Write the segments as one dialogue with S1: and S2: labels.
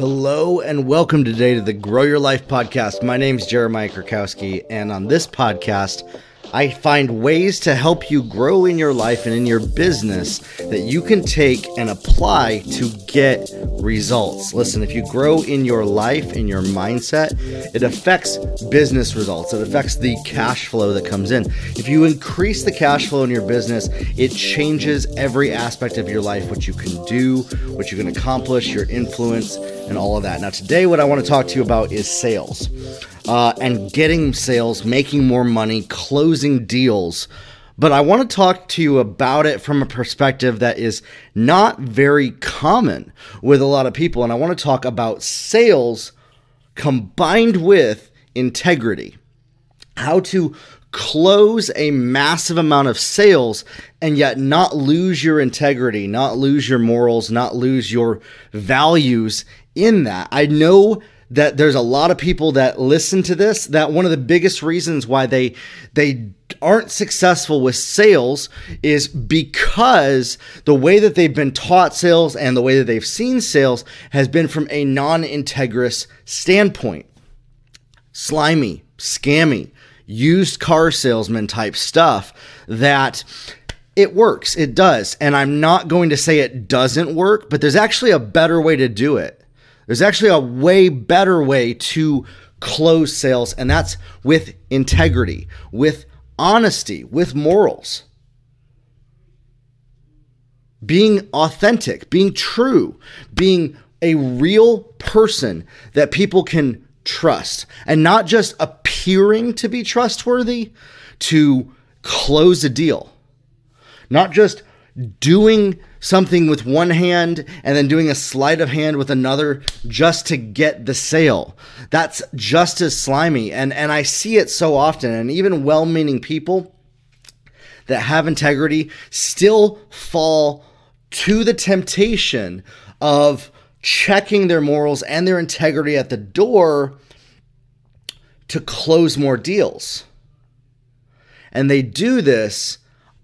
S1: Hello and welcome today to the Grow Your Life podcast. My name is Jeremiah Krakowski, and on this podcast, I find ways to help you grow in your life and in your business that you can take and apply to get results. Listen, if you grow in your life, in your mindset, it affects business results. It affects the cash flow that comes in. If you increase the cash flow in your business, it changes every aspect of your life, what you can do, what you can accomplish, your influence, and all of that. Now, today, what I want to talk to you about is sales uh, and getting sales, making more money, closing deals. But I want to talk to you about it from a perspective that is not very common with a lot of people. And I want to talk about sales combined with integrity. How to close a massive amount of sales and yet not lose your integrity, not lose your morals, not lose your values in that. I know that there's a lot of people that listen to this that one of the biggest reasons why they they aren't successful with sales is because the way that they've been taught sales and the way that they've seen sales has been from a non-integrous standpoint. Slimy, scammy, used car salesman type stuff that it works. It does. And I'm not going to say it doesn't work, but there's actually a better way to do it. There's actually a way better way to close sales, and that's with integrity, with honesty, with morals. Being authentic, being true, being a real person that people can trust, and not just appearing to be trustworthy to close a deal. Not just doing something with one hand and then doing a sleight of hand with another just to get the sale. That's just as slimy. And, and I see it so often. And even well meaning people that have integrity still fall to the temptation of checking their morals and their integrity at the door to close more deals. And they do this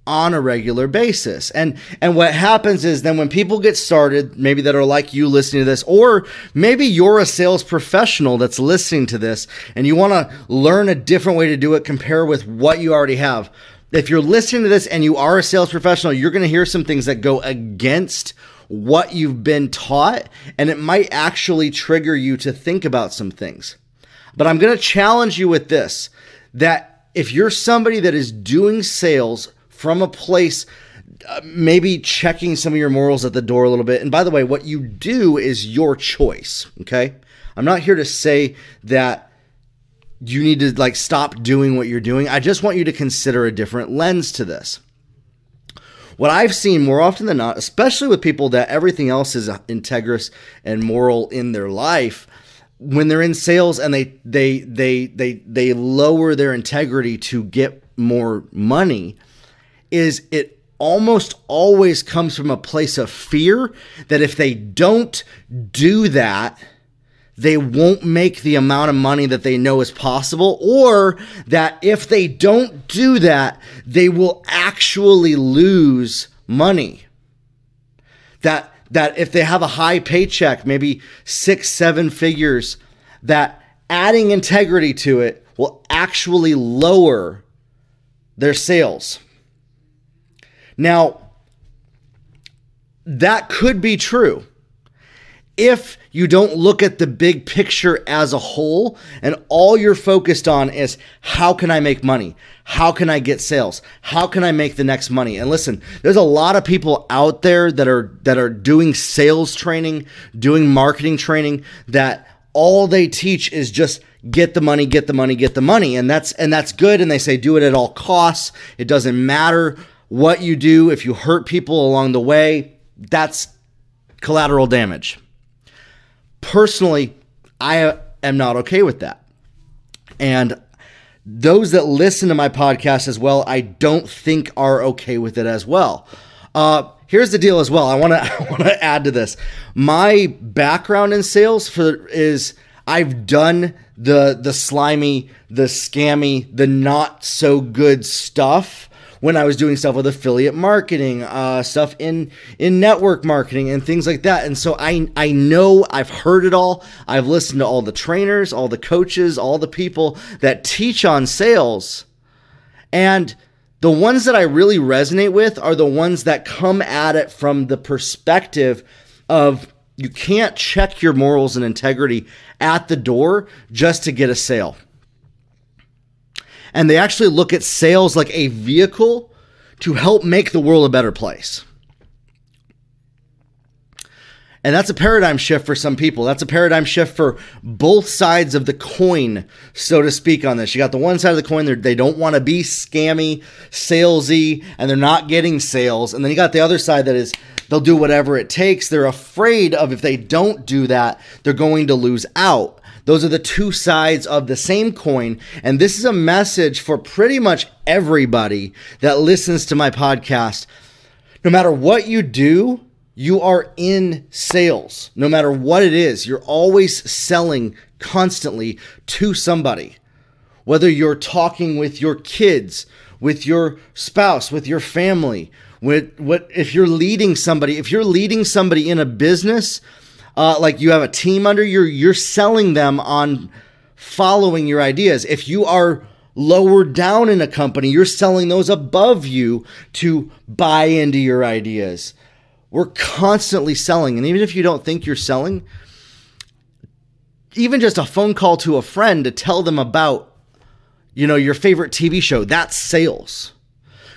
S1: on a regular basis. And and what happens is then when people get started, maybe that are like you listening to this or maybe you're a sales professional that's listening to this and you want to learn a different way to do it compare with what you already have. If you're listening to this and you are a sales professional, you're going to hear some things that go against what you've been taught and it might actually trigger you to think about some things. But I'm going to challenge you with this that if you're somebody that is doing sales from a place uh, maybe checking some of your morals at the door a little bit. And by the way, what you do is your choice, okay? I'm not here to say that you need to like stop doing what you're doing. I just want you to consider a different lens to this. What I've seen more often than not, especially with people that everything else is integrous and moral in their life, when they're in sales and they they they they they lower their integrity to get more money, is it almost always comes from a place of fear that if they don't do that, they won't make the amount of money that they know is possible, or that if they don't do that, they will actually lose money. That that if they have a high paycheck, maybe six, seven figures, that adding integrity to it will actually lower their sales. Now, that could be true if you don't look at the big picture as a whole and all you're focused on is how can I make money? How can I get sales? How can I make the next money? And listen, there's a lot of people out there that are that are doing sales training, doing marketing training that all they teach is just get the money, get the money, get the money. And that's and that's good and they say do it at all costs. It doesn't matter what you do, if you hurt people along the way, that's collateral damage. Personally, I am not okay with that. And those that listen to my podcast as well, I don't think are okay with it as well. Uh, here's the deal as well. I want to I want to add to this. My background in sales for is I've done the the slimy, the scammy, the not so good stuff when I was doing stuff with affiliate marketing, uh, stuff in in network marketing and things like that. And so I I know I've heard it all. I've listened to all the trainers, all the coaches, all the people that teach on sales. And the ones that I really resonate with are the ones that come at it from the perspective of you can't check your morals and integrity at the door just to get a sale and they actually look at sales like a vehicle to help make the world a better place. And that's a paradigm shift for some people. That's a paradigm shift for both sides of the coin, so to speak, on this. You got the one side of the coin, they don't want to be scammy, salesy, and they're not getting sales. And then you got the other side that is they'll do whatever it takes. They're afraid of if they don't do that, they're going to lose out. Those are the two sides of the same coin. And this is a message for pretty much everybody that listens to my podcast. No matter what you do, you are in sales. No matter what it is, you're always selling constantly to somebody. Whether you're talking with your kids, with your spouse, with your family, with what if you're leading somebody, if you're leading somebody in a business, uh, like you have a team under you, you're selling them on following your ideas. If you are lower down in a company, you're selling those above you to buy into your ideas. We're constantly selling. And even if you don't think you're selling, even just a phone call to a friend to tell them about you know your favorite TV show, that's sales.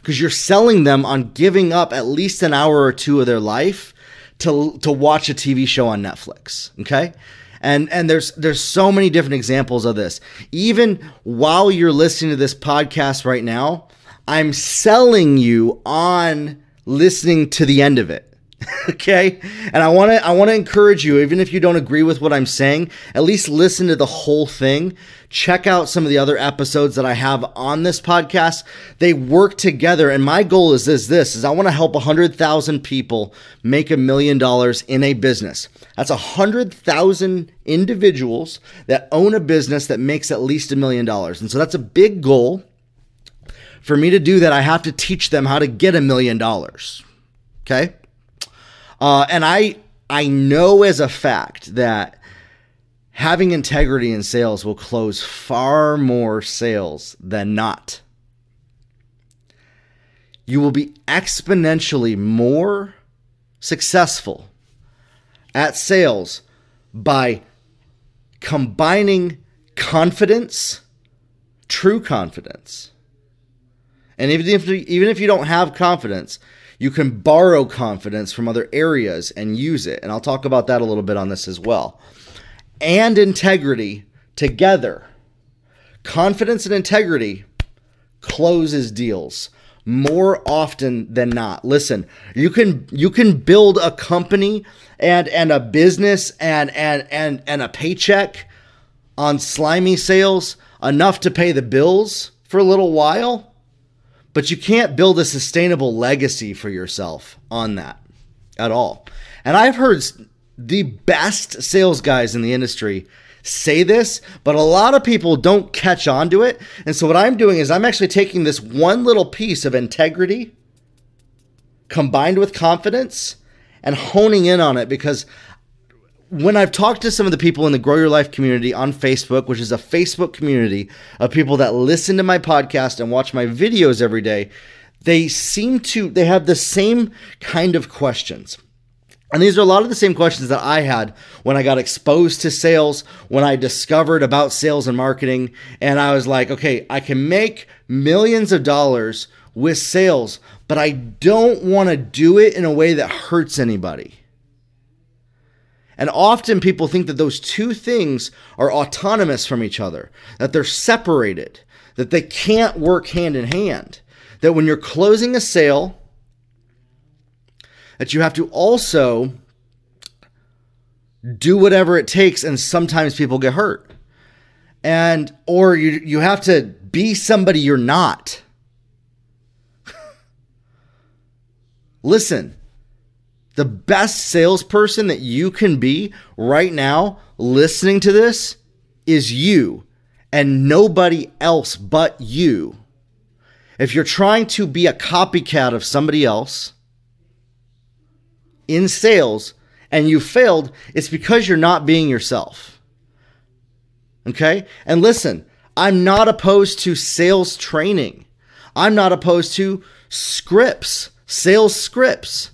S1: Cuz you're selling them on giving up at least an hour or two of their life to to watch a TV show on Netflix. Okay. And and there's there's so many different examples of this. Even while you're listening to this podcast right now, I'm selling you on listening to the end of it. okay? And I want to I want to encourage you even if you don't agree with what I'm saying, at least listen to the whole thing. Check out some of the other episodes that I have on this podcast. They work together and my goal is this this is I want to help 100,000 people make a million dollars in a business. That's 100,000 individuals that own a business that makes at least a million dollars. And so that's a big goal. For me to do that, I have to teach them how to get a million dollars. Okay? Uh, and I I know as a fact that having integrity in sales will close far more sales than not. You will be exponentially more successful at sales by combining confidence, true confidence. And even if, even if you don't have confidence, you can borrow confidence from other areas and use it. And I'll talk about that a little bit on this as well. And integrity together. Confidence and integrity closes deals more often than not. Listen, you can you can build a company and and a business and and and and a paycheck on slimy sales enough to pay the bills for a little while but you can't build a sustainable legacy for yourself on that at all. And I've heard the best sales guys in the industry say this, but a lot of people don't catch on to it. And so what I'm doing is I'm actually taking this one little piece of integrity combined with confidence and honing in on it because when I've talked to some of the people in the Grow Your Life community on Facebook, which is a Facebook community of people that listen to my podcast and watch my videos every day, they seem to they have the same kind of questions. And these are a lot of the same questions that I had when I got exposed to sales, when I discovered about sales and marketing, and I was like, okay, I can make millions of dollars with sales, but I don't want to do it in a way that hurts anybody. And often people think that those two things are autonomous from each other, that they're separated, that they can't work hand in hand. That when you're closing a sale, that you have to also do whatever it takes and sometimes people get hurt. And or you you have to be somebody you're not. Listen, the best salesperson that you can be right now, listening to this, is you and nobody else but you. if you're trying to be a copycat of somebody else in sales and you failed, it's because you're not being yourself. Okay? And listen, I'm not opposed to sales training. I'm not opposed to scripts, sales scripts.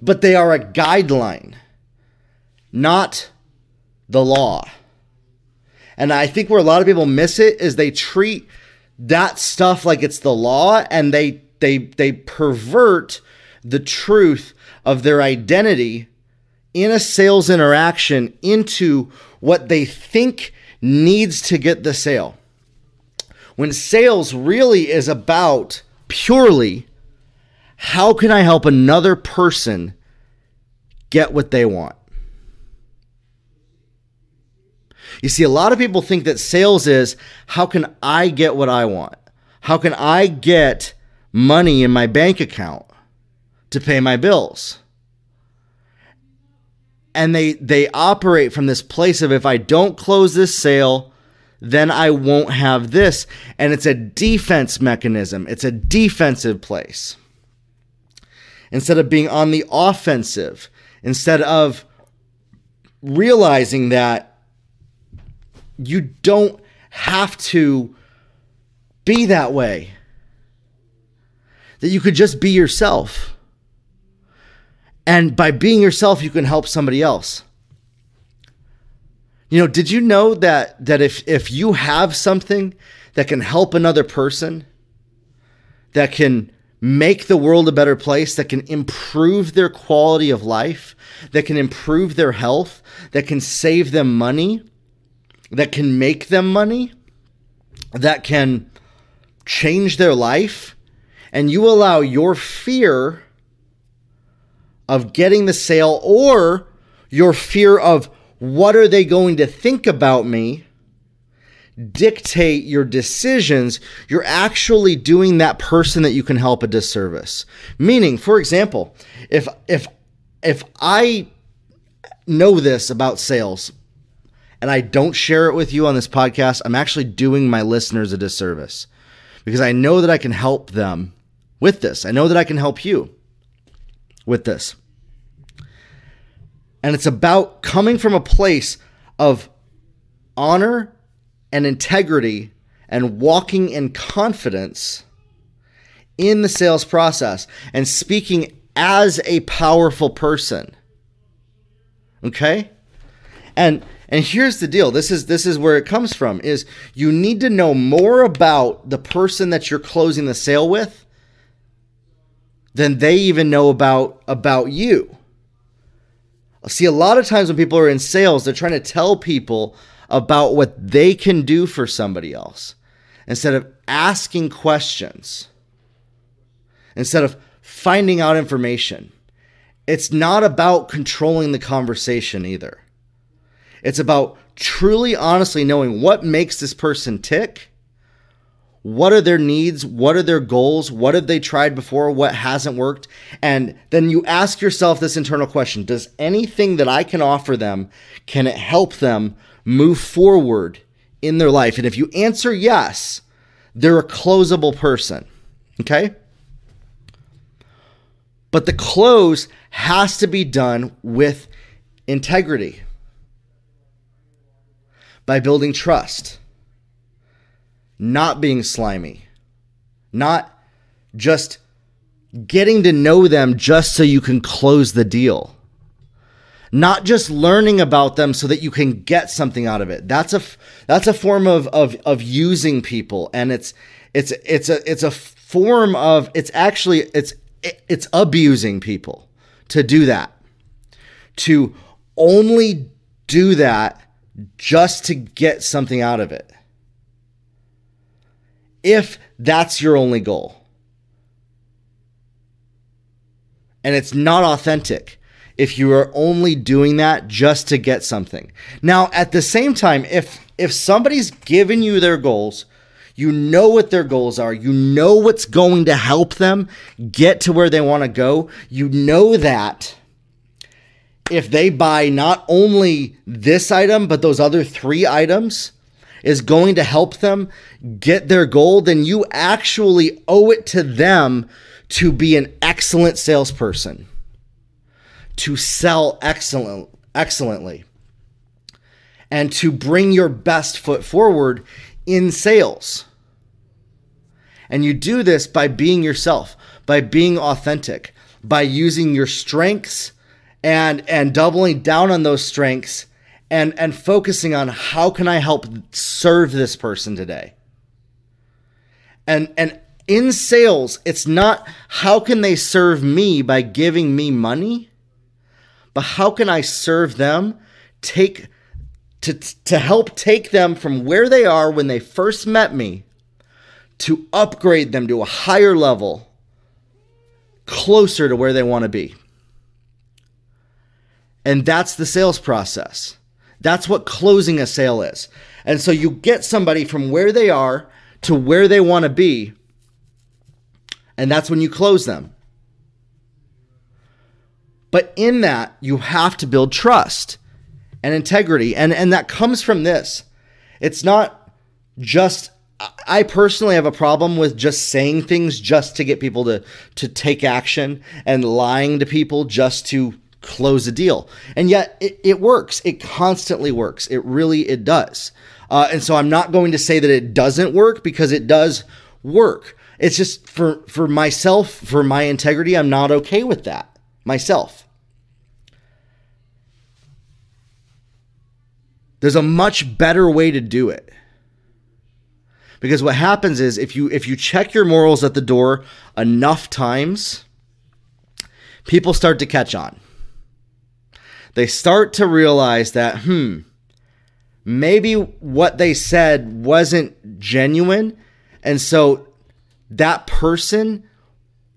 S1: But they are a guideline, not the law. And I think where a lot of people miss it is they treat that stuff like it's the law and they they they pervert the truth of their identity in a sales interaction into what they think needs to get the sale. When sales really is about purely how can I help another person get what they want? You see, a lot of people think that sales is how can I get what I want? How can I get money in my bank account to pay my bills? And they they operate from this place of if I don't close this sale, then I won't have this. And it's a defense mechanism. It's a defensive place. Instead of being on the offensive, instead of realizing that you don't have to be that way. That you could just be yourself. And by being yourself, you can help somebody else. You know, did you know that that if if you have something that can help another person, that can make the world a better place, that can improve their quality of life, that can improve their health, that can save them money, that can make them money, that can change their life, and you allow your fear of getting the sale or your fear of what are they going to think about me dictate your decisions, you're actually doing that person that you can help a disservice. Meaning, for example, if if if I know this about sales and I don't share it with you on this podcast, I'm actually doing my listeners a disservice because I know that I can help them with this. I know that I can help you with this. And it's about coming from a place of honor and integrity and walking in confidence in the sales process and speaking as a powerful person. Okay? And and here's the deal. This is this is where it comes from is you need to know more about the person that you're closing the sale with than they even know about about you. See, a lot of times when people are in sales, they're trying to tell people about what they can do for somebody else instead of asking questions, instead of finding out information. It's not about controlling the conversation either. It's about truly, honestly knowing what makes this person tick. What are their needs? What are their goals? What have they tried before? What hasn't worked? And then you ask yourself this internal question Does anything that I can offer them, can it help them move forward in their life? And if you answer yes, they're a closable person. Okay? But the close has to be done with integrity by building trust, not being slimy, not just getting to know them just so you can close the deal. Not just learning about them so that you can get something out of it. That's a that's a form of of of using people and it's it's it's a it's a form of it's actually it's it's abusing people to do that. To only do that just to get something out of it. If that's your only goal. And it's not authentic if you are only doing that just to get something. Now, at the same time, if if somebody's given you their goals, you know what their goals are, you know what's going to help them get to where they want to go, you know that if they buy not only this item, but those other three items, is going to help them get their goal, then you actually owe it to them to be an excellent salesperson, to sell excellent, excellently, and to bring your best foot forward in sales. And you do this by being yourself, by being authentic, by using your strengths and and doubling down on those strengths and and focusing on how can I help serve this person today. And and in sales, it's not how can they serve me by giving me money, but how can I serve them take to to help take them from where they are when they first met me to upgrade them to a higher level closer to where they want to be. And that's the sales process. That's what closing a sale is. And so you get somebody from where they are to where they want to be. And that's when you close them. But in that, you have to build trust and integrity. And, and that comes from this. It's not just I personally have a problem with just saying things just to get people to to take action and lying to people just to close a deal. And yet it, it works. It constantly works. It really it does. Uh, and so I'm not going to say that it doesn't work because it does work. It's just for for myself, for my integrity, I'm not okay with that myself. There's a much better way to do it. Because what happens is if you if you check your morals at the door enough times people start to catch on. They start to realize that hmm maybe what they said wasn't genuine and so that person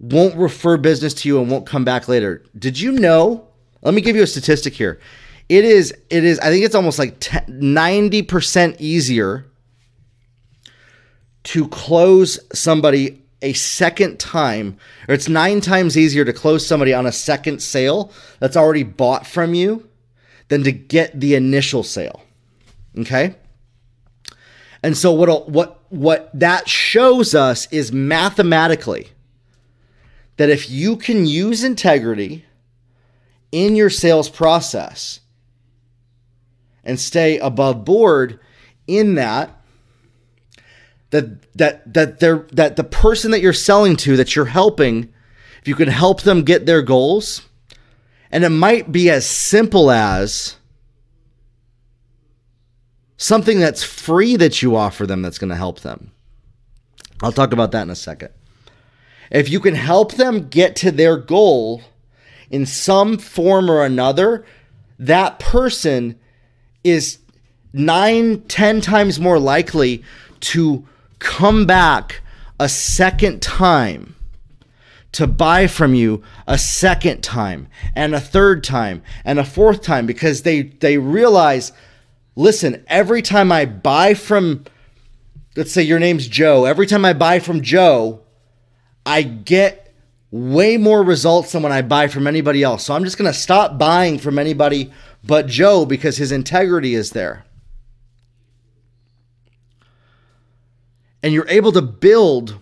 S1: won't refer business to you and won't come back later. Did you know? Let me give you a statistic here it is it is i think it's almost like 90% easier to close somebody a second time, or it's nine times easier to close somebody on a second sale that's already bought from you than to get the initial sale. Okay? And so what what what that shows us is mathematically that if you can use integrity in your sales process and stay above board in that that that that they're that the person that you're selling to that you're helping if you can help them get their goals and it might be as simple as something that's free that you offer them that's going to help them. I'll talk about that in a second. If you can help them get to their goal in some form or another that person is nine ten times more likely to come back a second time to buy from you a second time and a third time and a fourth time because they they realize listen every time i buy from let's say your name's joe every time i buy from joe i get way more results than when i buy from anybody else. So i'm just going to stop buying from anybody but joe because his integrity is there And you're able to build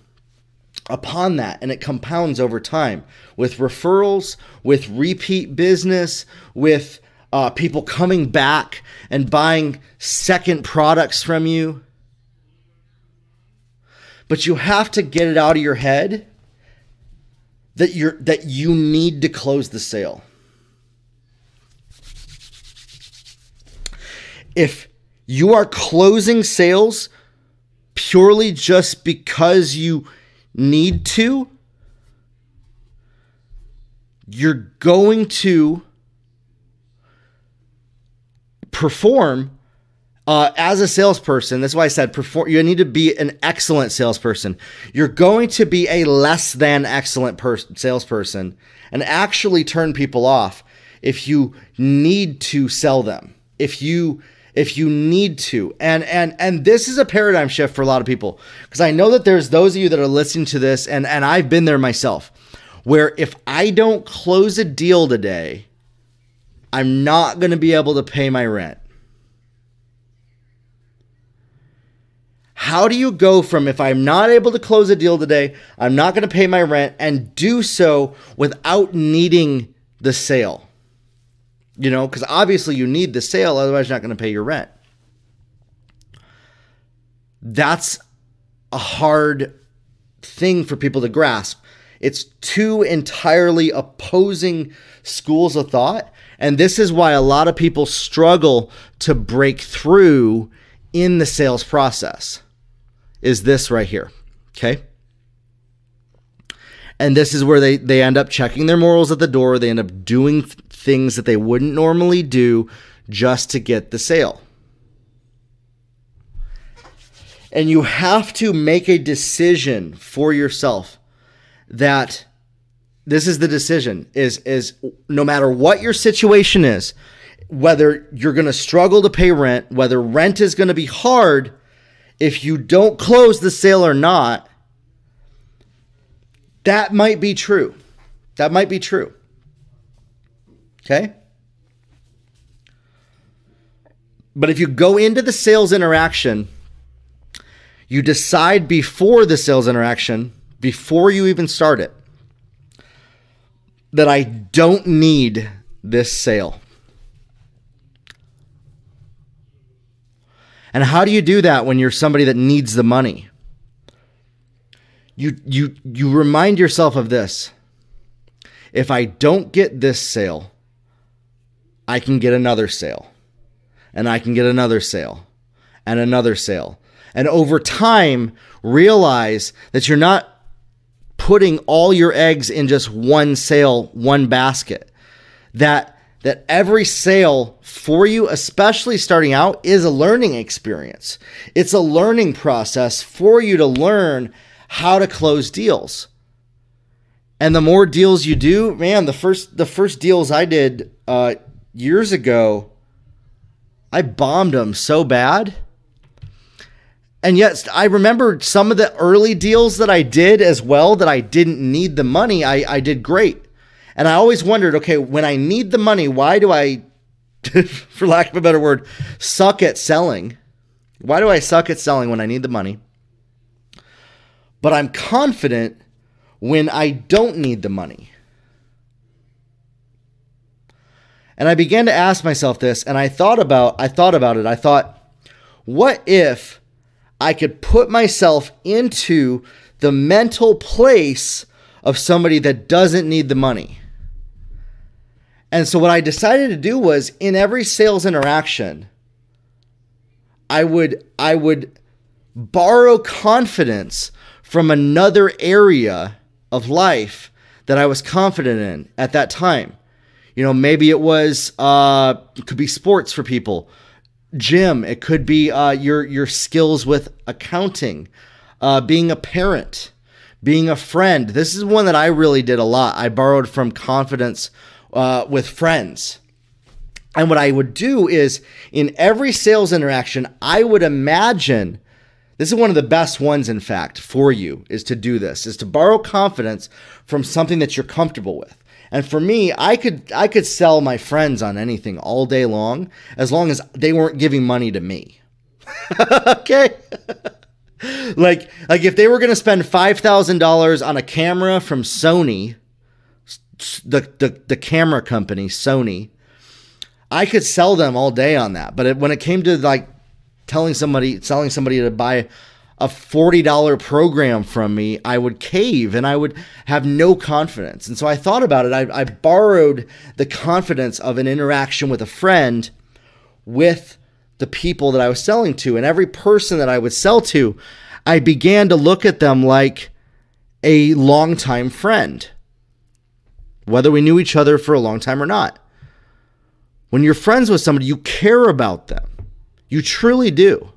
S1: upon that and it compounds over time with referrals, with repeat business, with uh, people coming back and buying second products from you. But you have to get it out of your head that you're that you need to close the sale. If you are closing sales purely just because you need to, you're going to perform uh, as a salesperson. That's why I said perform. You need to be an excellent salesperson. You're going to be a less than excellent salesperson and actually turn people off if you need to sell them. If you if you need to. And and and this is a paradigm shift for a lot of people because I know that there's those of you that are listening to this and and I've been there myself where if I don't close a deal today, I'm not going to be able to pay my rent. How do you go from if I'm not able to close a deal today, I'm not going to pay my rent and do so without needing the sale? You know, because obviously you need the sale, otherwise, you're not going to pay your rent. That's a hard thing for people to grasp. It's two entirely opposing schools of thought. And this is why a lot of people struggle to break through in the sales process. Is this right here. Okay. And this is where they, they end up checking their morals at the door. They end up doing things that they wouldn't normally do just to get the sale. And you have to make a decision for yourself that this is the decision is is no matter what your situation is, whether you're going to struggle to pay rent, whether rent is going to be hard, if you don't close the sale or not, that might be true. That might be true. Okay? But if you go into the sales interaction you decide before the sales interaction, before you even start it, that I don't need this sale. And how do you do that when you're somebody that needs the money? You you you remind yourself of this. If I don't get this sale, I can get another sale. And I can get another sale and another sale and over time realize that you're not putting all your eggs in just one sale, one basket. That that every sale for you, especially starting out, is a learning experience. It's a learning process for you to learn how to close deals. And the more deals you do, man, the first the first deals I did uh, years ago, I bombed them so bad and yet, I remember some of the early deals that I did as well that I didn't need the money. I, I did great. And I always wondered okay, when I need the money, why do I, for lack of a better word, suck at selling? Why do I suck at selling when I need the money? But I'm confident when I don't need the money. And I began to ask myself this and I thought about I thought about it. I thought what if I could put myself into the mental place of somebody that doesn't need the money. And so what I decided to do was in every sales interaction I would I would borrow confidence from another area of life that I was confident in at that time. You know, maybe it was uh it could be sports for people gym. It could be uh, your your skills with accounting, uh, being a parent, being a friend. This is one that I really did a lot. I borrowed from confidence uh, with friends. And what I would do is in every sales interaction, I would imagine this is one of the best ones, in fact, for you is to do this, is to borrow confidence from something that you're comfortable with. And for me, I could I could sell my friends on anything all day long as long as they weren't giving money to me. okay? like like if they were going to spend $5,000 on a camera from Sony, the, the the camera company Sony, I could sell them all day on that. But it, when it came to like telling somebody selling somebody to buy a $40 program from me, I would cave and I would have no confidence. And so I thought about it. I, I, borrowed the confidence of an interaction with a friend with the people that I was selling to. And every person that I would sell to, I began to look at them like a longtime friend, whether we knew each other for a long time or not. When you're friends with somebody, you care about them. You truly do.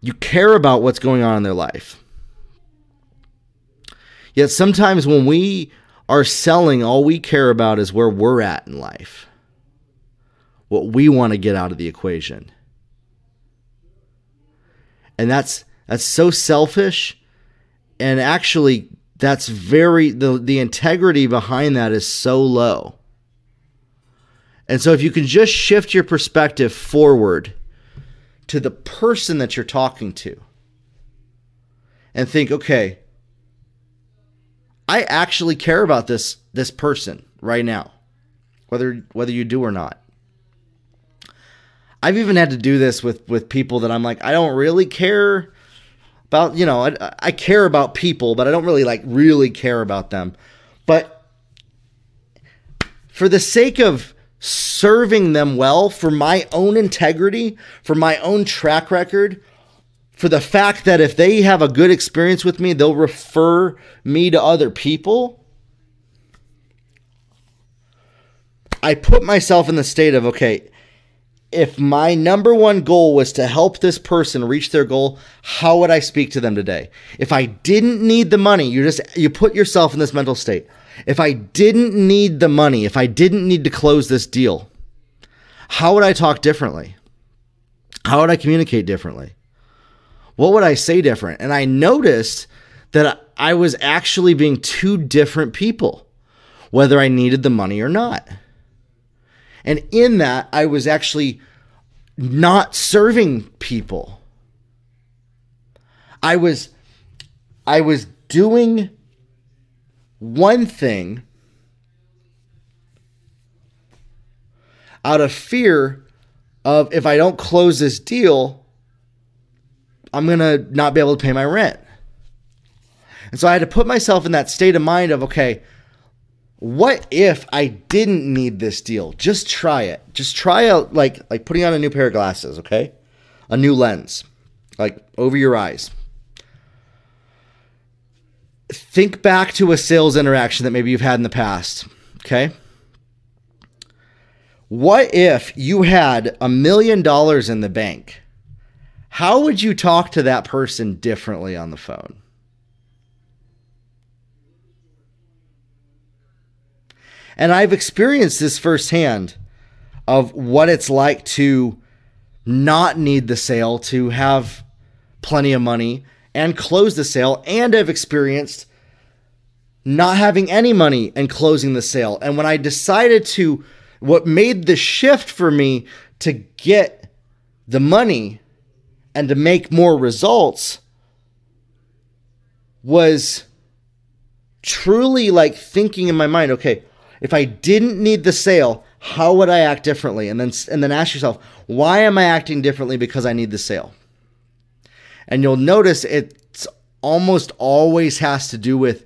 S1: You care about what's going on in their life. Yet sometimes when we are selling, all we care about is where we're at in life, what we want to get out of the equation. And that's that's so selfish and actually that's very the the integrity behind that is so low. And so if you can just shift your perspective forward to the person that you're talking to and think, okay, I actually care about this this person right now, whether whether you do or not. I've even had to do this with with people that I'm like, I don't really care about, you know, I, I care about people, but I don't really like really care about them. But for the sake of serving them well, for my own integrity, for my own track record, for the fact that if they have a good experience with me, they'll refer me to other people. I put myself in the state of okay, if my number one goal was to help this person reach their goal, how would I speak to them today? If I didn't need the money, you just you put yourself in this mental state. If I didn't need the money, if I didn't need to close this deal, how would I talk differently? How would I communicate differently? What would I say different? And I noticed that I was actually being two different people, whether I needed the money or not. And in that, I was actually not serving people. I was I was doing one thing out of fear of if I don't close this deal, I'm going to not be able to pay my rent. And so I had to put myself in that state of mind of, okay, what if I didn't need this deal? Just try it. Just try out like like putting on a new pair of glasses, okay? A new lens. Like over your eyes. Think back to a sales interaction that maybe you've had in the past, okay? What if you had a million dollars in the bank? How would you talk to that person differently on the phone? And I've experienced this firsthand of what it's like to not need the sale, to have plenty of money and close the sale. And I've experienced not having any money and closing the sale. And when I decided to, what made the shift for me to get the money and to make more results was truly like thinking in my mind, okay, if I didn't need the sale, how would I act differently? And then and then ask yourself, why am I acting differently because I need the sale? And you'll notice it's almost always has to do with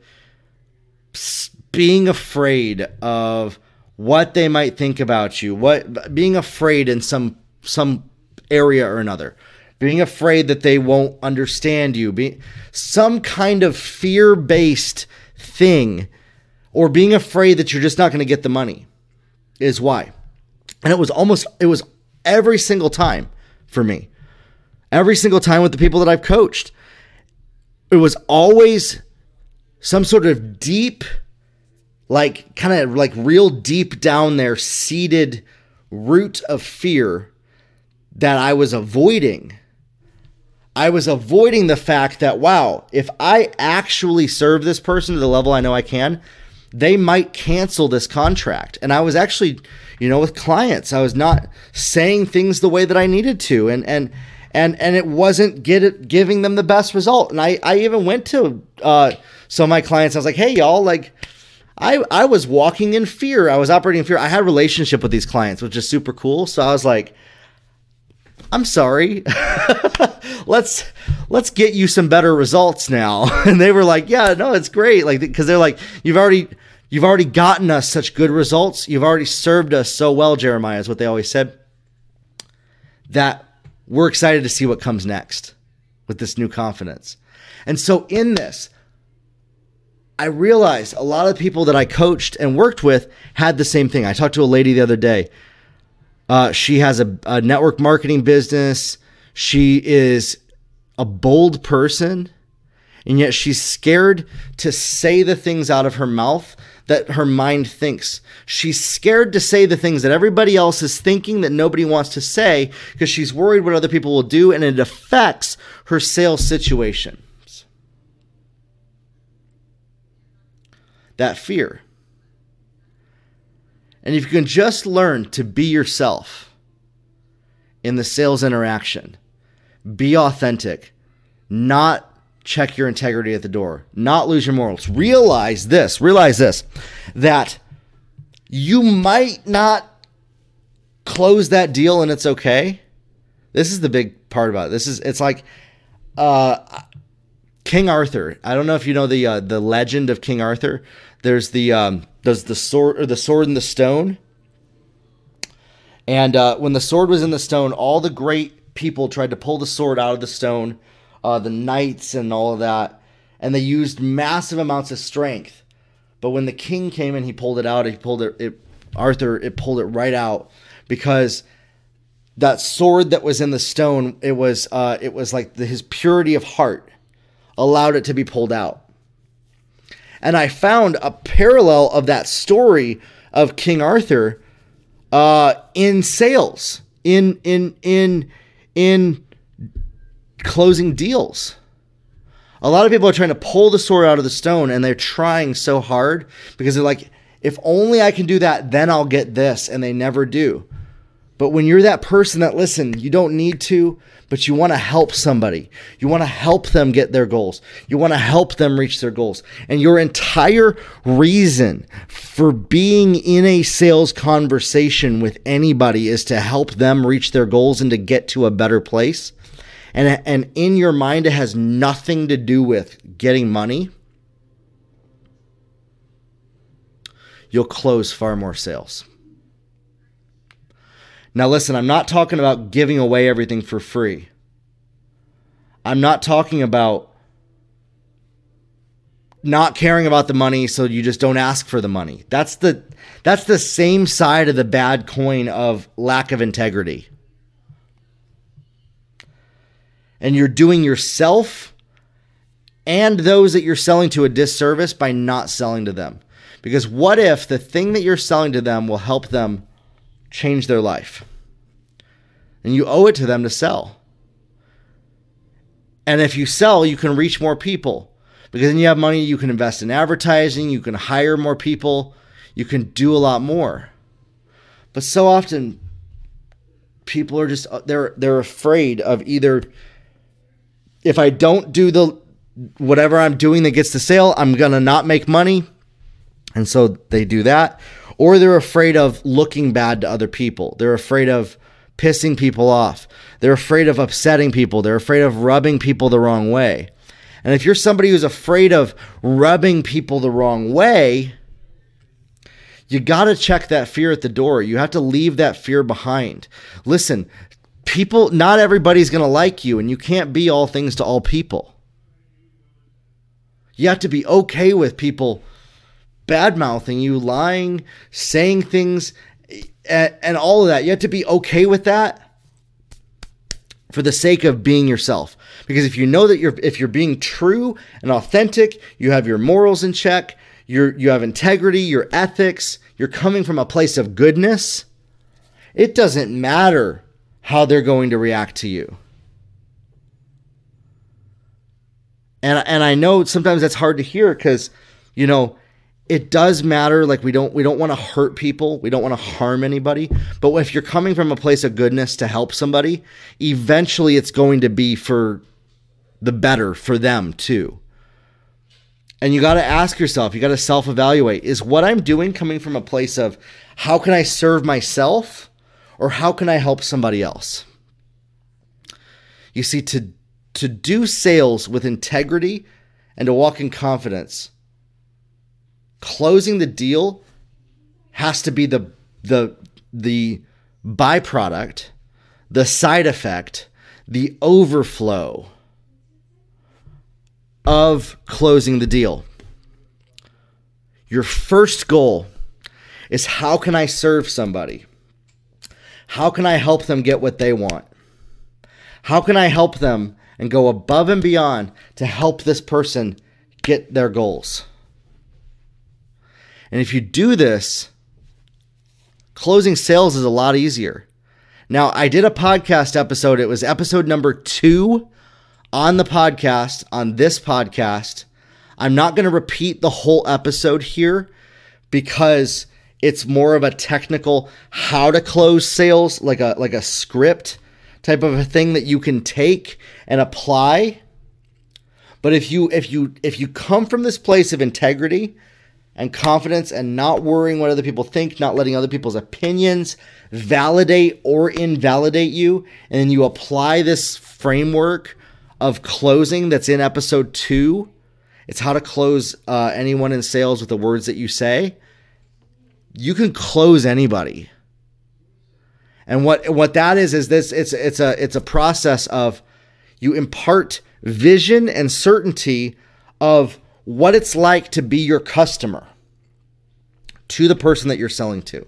S1: being afraid of what they might think about you, what being afraid in some some area or another. Being afraid that they won't understand you, some kind of fear-based thing or being afraid that you're just not going to get the money is why. And it was almost, it was every single time for me. Every single time with the people that I've coached. It was always some sort of deep, like kind of like real deep down there, seated root of fear that I was avoiding. I was avoiding the fact that, wow, if I actually serve this person to the level I know I can, they might cancel this contract. And I was actually, you know, with clients, I was not saying things the way that I needed to. And, and, and, and it wasn't get it, giving them the best result. And I, I even went to, uh, some of my clients, I was like, Hey y'all, like, I, I was walking in fear. I was operating in fear. I had a relationship with these clients, which is super cool. So I was like, I'm sorry. let's let's get you some better results now. And they were like, yeah, no, it's great. Like because they're like, you've already you've already gotten us such good results. You've already served us so well, Jeremiah, is what they always said. That we're excited to see what comes next with this new confidence. And so in this, I realized a lot of people that I coached and worked with had the same thing. I talked to a lady the other day uh, she has a, a network marketing business. She is a bold person, and yet she's scared to say the things out of her mouth that her mind thinks. She's scared to say the things that everybody else is thinking that nobody wants to say because she's worried what other people will do, and it affects her sales situations. That fear. And if you can just learn to be yourself in the sales interaction, be authentic, not check your integrity at the door, not lose your morals. Realize this, realize this that you might not close that deal and it's okay. This is the big part about it. This is it's like uh King Arthur. I don't know if you know the uh, the legend of King Arthur. There's the um does the sword or the sword in the stone. And uh, when the sword was in the stone, all the great people tried to pull the sword out of the stone, uh, the knights and all of that, and they used massive amounts of strength. But when the king came in, he pulled it out. He pulled it. it Arthur, it pulled it right out because that sword that was in the stone, it was uh, it was like the, his purity of heart allowed it to be pulled out. And I found a parallel of that story of King Arthur uh, in sales, in in in in closing deals. A lot of people are trying to pull the sword out of the stone, and they're trying so hard because they're like, if only I can do that, then I'll get this, and they never do. But when you're that person that, listen, you don't need to, but you want to help somebody, you want to help them get their goals, you want to help them reach their goals. And your entire reason for being in a sales conversation with anybody is to help them reach their goals and to get to a better place. And, and in your mind, it has nothing to do with getting money. You'll close far more sales. Now, listen, I'm not talking about giving away everything for free. I'm not talking about not caring about the money so you just don't ask for the money. That's the that's the same side of the bad coin of lack of integrity. And you're doing yourself and those that you're selling to a disservice by not selling to them. Because what if the thing that you're selling to them will help them change their life. And you owe it to them to sell. And if you sell, you can reach more people because then you have money you can invest in advertising, you can hire more people, you can do a lot more. But so often people are just they're they're afraid of either if I don't do the whatever I'm doing that gets the sale, I'm going to not make money. And so they do that or they're afraid of looking bad to other people. They're afraid of pissing people off. They're afraid of upsetting people. They're afraid of rubbing people the wrong way. And if you're somebody who's afraid of rubbing people the wrong way, you got to check that fear at the door. You have to leave that fear behind. Listen, people, not everybody's going to like you, and you can't be all things to all people. You have to be okay with people bad mouthing you, lying, saying things, and, all of that. You have to be okay with that for the sake of being yourself. Because if you know that you're if you're being true and authentic, you have your morals in check, you're you have integrity, your ethics, you're coming from a place of goodness, it doesn't matter how they're going to react to you. And and I know sometimes that's hard to hear cuz you know, it does matter like we don't we don't want to hurt people we don't want to harm anybody but if you're coming from a place of goodness to help somebody eventually it's going to be for the better for them too and you got to ask yourself you got to self evaluate is what i'm doing coming from a place of how can i serve myself or how can i help somebody else you see to to do sales with integrity and to walk in confidence closing the deal has to be the the the byproduct, the side effect, the overflow of closing the deal. Your first goal is how can I serve somebody? How can I help them get what they want? How can I help them and go above and beyond to help this person get their goals? And if you do this, closing sales is a lot easier. Now, I did a podcast episode. It was episode number two on the podcast, on this podcast. I'm not going to repeat the whole episode here because it's more of a technical how to close sales, like a like a script type of a thing that you can take and apply. But if you if you if you come from this place of integrity and confidence and not worrying what other people think, not letting other people's opinions validate or invalidate you, and you apply this framework of closing that's in episode two. It's how to close uh, anyone in sales with the words that you say. You can close anybody. And what what that is is this it's it's a it's a process of you impart vision and certainty of what it's like to be your customer to the person that you're selling to.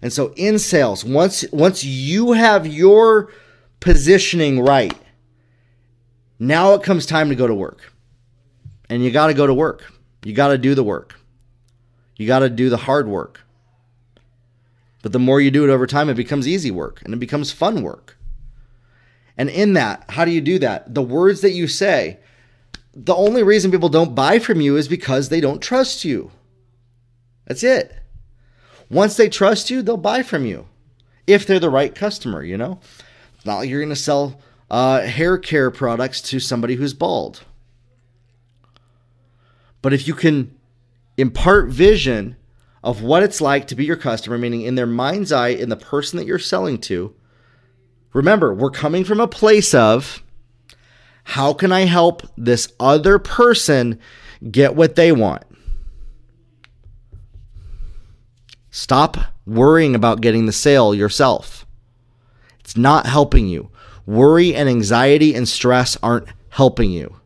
S1: And so in sales, once once you have your positioning right, now it comes time to go to work. And you got to go to work. You got to do the work. You got to do the hard work. But the more you do it over time, it becomes easy work and it becomes fun work. And in that, how do you do that? The words that you say, the only reason people don't buy from you is because they don't trust you. That's it. Once they trust you, they'll buy from you if they're the right customer, you know? Not like you're going to sell uh, hair care products to somebody who's bald. But if you can impart vision of what it's like to be your customer, meaning in their mind's eye, in the person that you're selling to, remember, we're coming from a place of how can I help this other person get what they want? Stop worrying about getting the sale yourself. It's not helping you. Worry and anxiety and stress aren't helping you.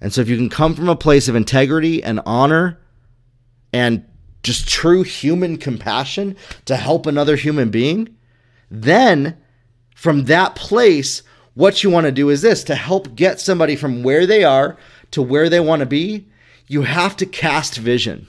S1: And so, if you can come from a place of integrity and honor and just true human compassion to help another human being, then from that place, what you want to do is this to help get somebody from where they are to where they want to be, you have to cast vision.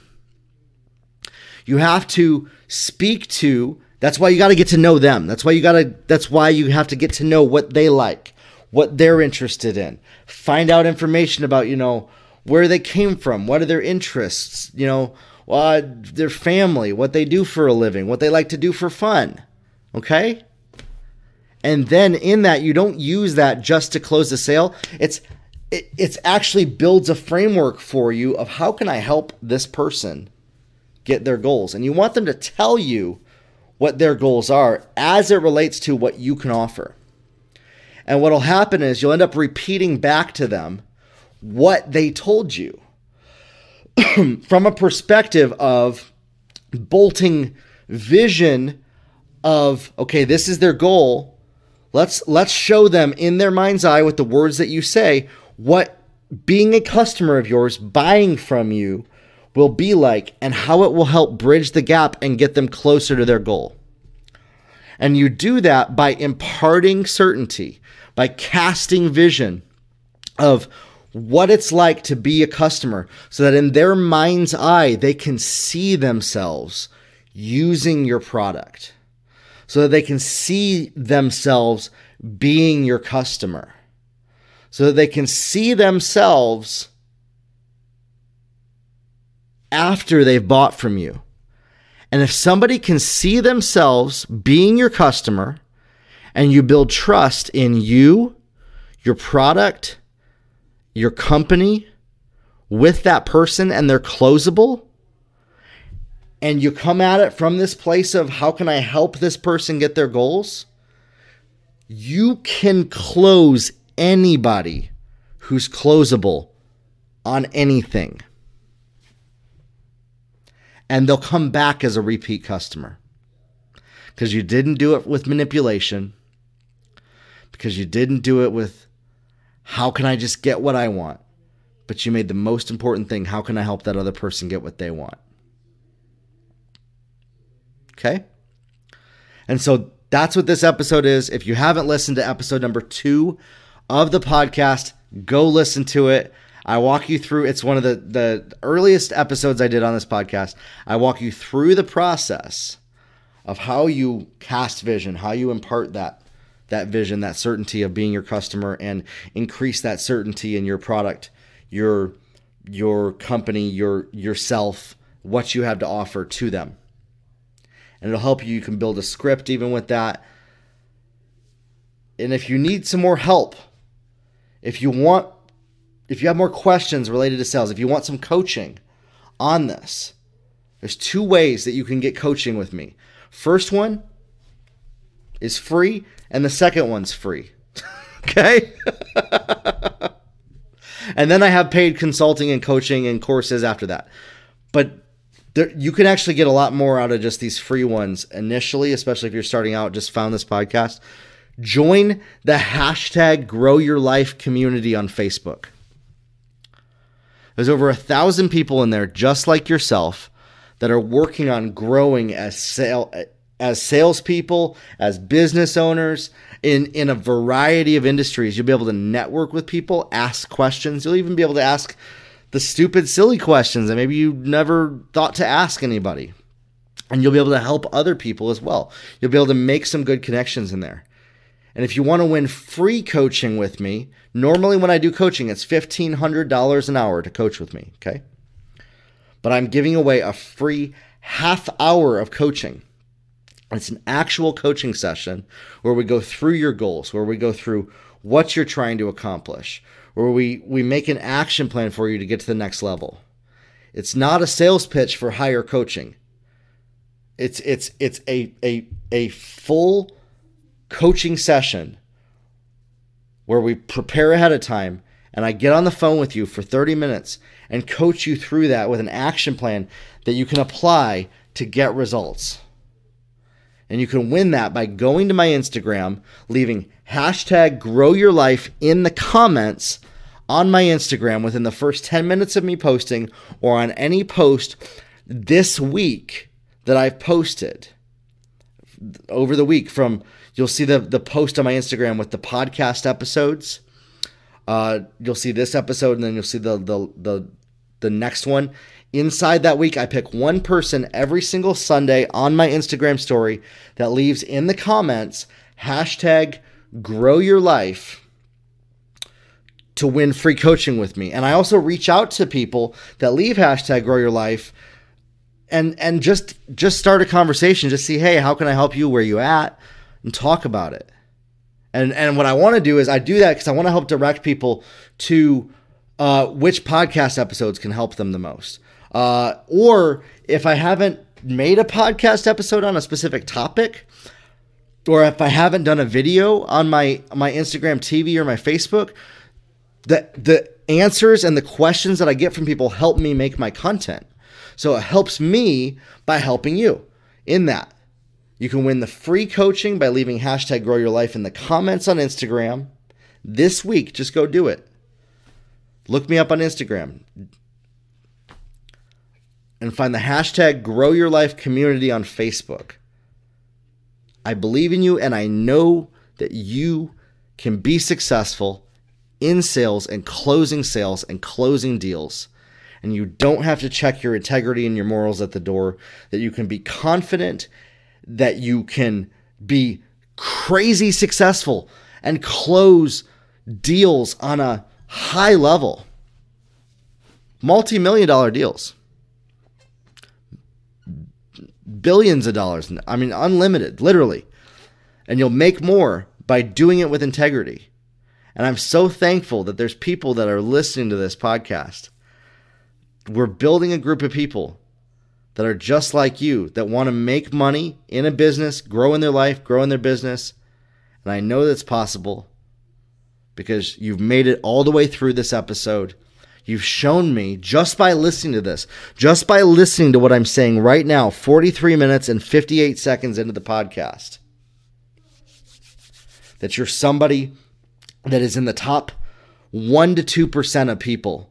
S1: You have to speak to, that's why you got to get to know them. That's why you got to, that's why you have to get to know what they like, what they're interested in. Find out information about, you know, where they came from, what are their interests, you know, uh, their family, what they do for a living, what they like to do for fun. Okay? And then in that, you don't use that just to close the sale. It's it, it's actually builds a framework for you of how can I help this person get their goals. And you want them to tell you what their goals are as it relates to what you can offer. And what'll happen is you'll end up repeating back to them what they told you. from a perspective of bolting vision of okay this is their goal. Let's let's show them in their mind's eye with the words that you say what being a customer of yours buying from you will be like and how it will help bridge the gap and get them closer to their goal. And you do that by imparting certainty by casting vision of what it's like to be a customer so that in their mind's eye, they can see themselves using your product, so that they can see themselves being your customer, so that they can see themselves after they've bought from you. And if somebody can see themselves being your customer and you build trust in you, your product, your company with that person and they're closable and you come at it from this place of how can I help this person get their goals, you can close anybody who's closable on anything. And they'll come back as a repeat customer. Because you didn't do it with manipulation, because you didn't do it with how can I just get what I want? But you made the most important thing how can I help that other person get what they want? Okay? And so that's what this episode is. If you haven't listened to episode number two of the podcast, go listen to it. I walk you through it's one of the, the earliest episodes I did on this podcast. I walk you through the process of how you cast vision, how you impart that that vision, that certainty of being your customer and increase that certainty in your product, your your company, your yourself, what you have to offer to them. And it'll help you you can build a script even with that And if you need some more help, if you want if you have more questions related to sales, if you want some coaching on this, there's two ways that you can get coaching with me. First one is free, and the second one's free. okay? and then I have paid consulting and coaching and courses after that. But there, you can actually get a lot more out of just these free ones initially, especially if you're starting out, just found this podcast. Join the hashtag grow your life community on Facebook. There's over a thousand people in there, just like yourself, that are working on growing as sale as salespeople, as business owners, in in a variety of industries. You'll be able to network with people, ask questions. You'll even be able to ask the stupid, silly questions that maybe you never thought to ask anybody. And you'll be able to help other people as well. You'll be able to make some good connections in there. And if you want to win free coaching with me, normally when I do coaching, it's $1,500 an hour to coach with me, okay? But I'm giving away a free half hour of coaching. It's an actual coaching session where we go through your goals, where we go through what you're trying to accomplish, where we, we make an action plan for you to get to the next level. It's not a sales pitch for higher coaching. It's it's it's a a a full coaching session where we prepare ahead of time and I get on the phone with you for 30 minutes and coach you through that with an action plan that you can apply to get results. And you can win that by going to my Instagram, leaving hashtag grow your life in the comments on my Instagram within the first 10 minutes of me posting or on any post this week that I've posted over the week from You'll see the the post on my Instagram with the podcast episodes. Uh, you'll see this episode, and then you'll see the the the the next one. Inside that week, I pick one person every single Sunday on my Instagram story that leaves in the comments hashtag grow your life to win free coaching with me. And I also reach out to people that leave hashtag grow your life and and just just start a conversation, just see, hey, how can I help you? Where you at? and talk about it. And and what I want to do is I do that because I want to help direct people to uh, which podcast episodes can help them the most. Uh, or if I haven't made a podcast episode on a specific topic, or if I haven't done a video on my my Instagram TV or my Facebook, the the answers and the questions that I get from people help me make my content. So it helps me by helping you in that. You can win the free coaching by leaving hashtag grow your life in the comments on Instagram. This week, just go do it. Look me up on Instagram and find the hashtag grow your life community on Facebook. I believe in you and I know that you can be successful in sales and closing sales and closing deals. And you don't have to check your integrity and your morals at the door, that you can be confident that you can be crazy successful and close deals on a high level. Multi million dollar deals. Billions of dollars. I mean, unlimited, literally. And you'll make more by doing it with integrity. And I'm so thankful that there's people that are listening to this podcast. We're building a group of people that are just like you that want to make money in a business, grow in their life, grow in their business. And I know that's possible because you've made it all the way through this episode. You've shown me just by listening to this, just by listening to what I'm saying right now, 43 minutes and 58 seconds into the podcast, that you're somebody that is in the top 1 to 2% of people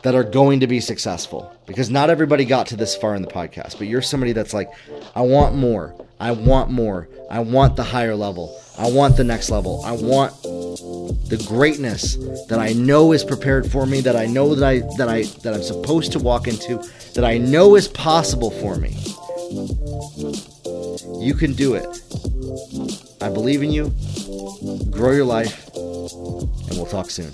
S1: that are going to be successful because not everybody got to this far in the podcast, but you're somebody that's like, I want more. I want more. I want the higher level. I want the next level. I want the greatness that I know is prepared for me, that I know that I that I that I'm supposed to walk into, that I know is possible for me. You can do it. I believe in you. Grow your life, and we'll talk soon.